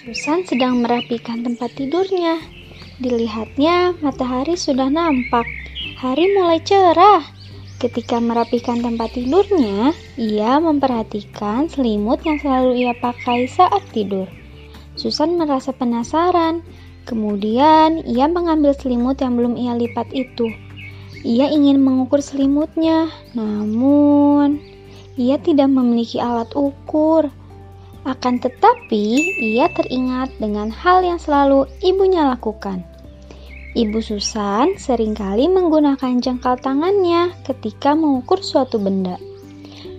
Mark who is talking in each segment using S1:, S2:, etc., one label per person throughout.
S1: Susan sedang merapikan tempat tidurnya. Dilihatnya, matahari sudah nampak. Hari mulai cerah. Ketika merapikan tempat tidurnya, ia memperhatikan selimut yang selalu ia pakai saat tidur. Susan merasa penasaran. Kemudian, ia mengambil selimut yang belum ia lipat itu. Ia ingin mengukur selimutnya, namun ia tidak memiliki alat ukur. Akan tetapi, ia teringat dengan hal yang selalu ibunya lakukan. Ibu Susan sering kali menggunakan jengkal tangannya ketika mengukur suatu benda.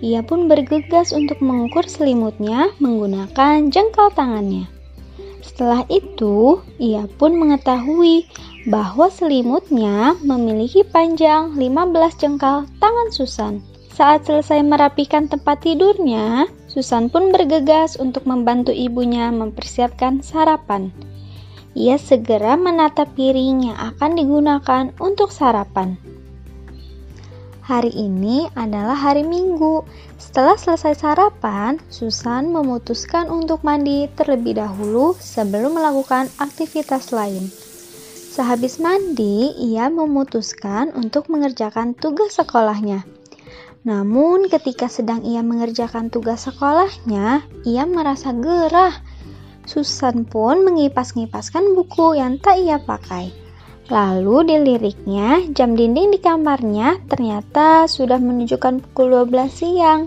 S1: Ia pun bergegas untuk mengukur selimutnya menggunakan jengkal tangannya. Setelah itu, ia pun mengetahui bahwa selimutnya memiliki panjang 15 jengkal tangan Susan. Saat selesai merapikan tempat tidurnya, Susan pun bergegas untuk membantu ibunya mempersiapkan sarapan. Ia segera menata piring yang akan digunakan untuk sarapan. Hari ini adalah hari Minggu. Setelah selesai sarapan, Susan memutuskan untuk mandi terlebih dahulu sebelum melakukan aktivitas lain. Sehabis mandi, ia memutuskan untuk mengerjakan tugas sekolahnya. Namun, ketika sedang ia mengerjakan tugas sekolahnya, ia merasa gerah. Susan pun mengipas-ngipaskan buku yang tak ia pakai. Lalu diliriknya, jam dinding di kamarnya ternyata sudah menunjukkan pukul 12 siang.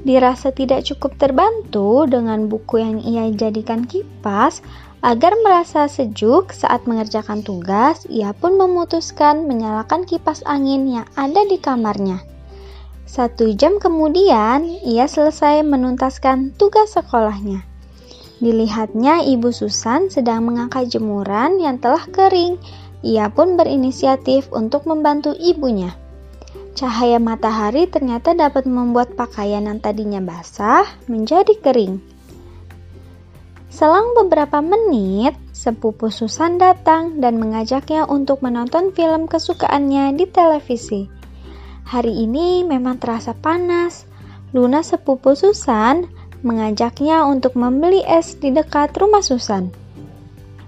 S1: Dirasa tidak cukup terbantu dengan buku yang ia jadikan kipas, agar merasa sejuk saat mengerjakan tugas, ia pun memutuskan menyalakan kipas angin yang ada di kamarnya. Satu jam kemudian, ia selesai menuntaskan tugas sekolahnya. Dilihatnya ibu Susan sedang mengangkat jemuran yang telah kering. Ia pun berinisiatif untuk membantu ibunya. Cahaya matahari ternyata dapat membuat pakaian yang tadinya basah menjadi kering. Selang beberapa menit, sepupu Susan datang dan mengajaknya untuk menonton film kesukaannya di televisi. Hari ini memang terasa panas. Luna sepupu Susan mengajaknya untuk membeli es di dekat rumah Susan.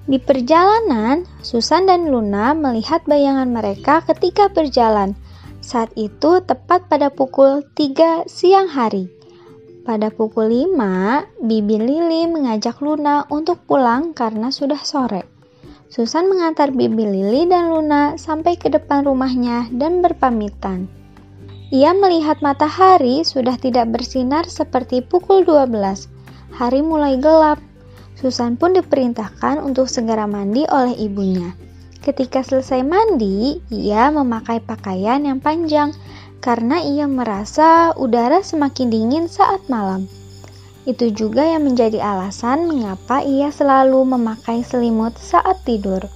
S1: Di perjalanan, Susan dan Luna melihat bayangan mereka ketika berjalan. Saat itu tepat pada pukul 3 siang hari. Pada pukul 5, Bibi Lili mengajak Luna untuk pulang karena sudah sore. Susan mengantar Bibi Lili dan Luna sampai ke depan rumahnya dan berpamitan. Ia melihat matahari sudah tidak bersinar seperti pukul 12. Hari mulai gelap. Susan pun diperintahkan untuk segera mandi oleh ibunya. Ketika selesai mandi, ia memakai pakaian yang panjang karena ia merasa udara semakin dingin saat malam. Itu juga yang menjadi alasan mengapa ia selalu memakai selimut saat tidur.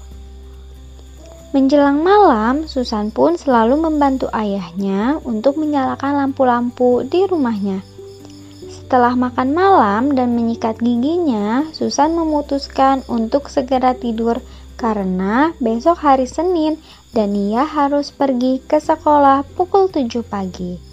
S1: Menjelang malam, Susan pun selalu membantu ayahnya untuk menyalakan lampu-lampu di rumahnya. Setelah makan malam dan menyikat giginya, Susan memutuskan untuk segera tidur karena besok hari Senin dan ia harus pergi ke sekolah pukul 7 pagi.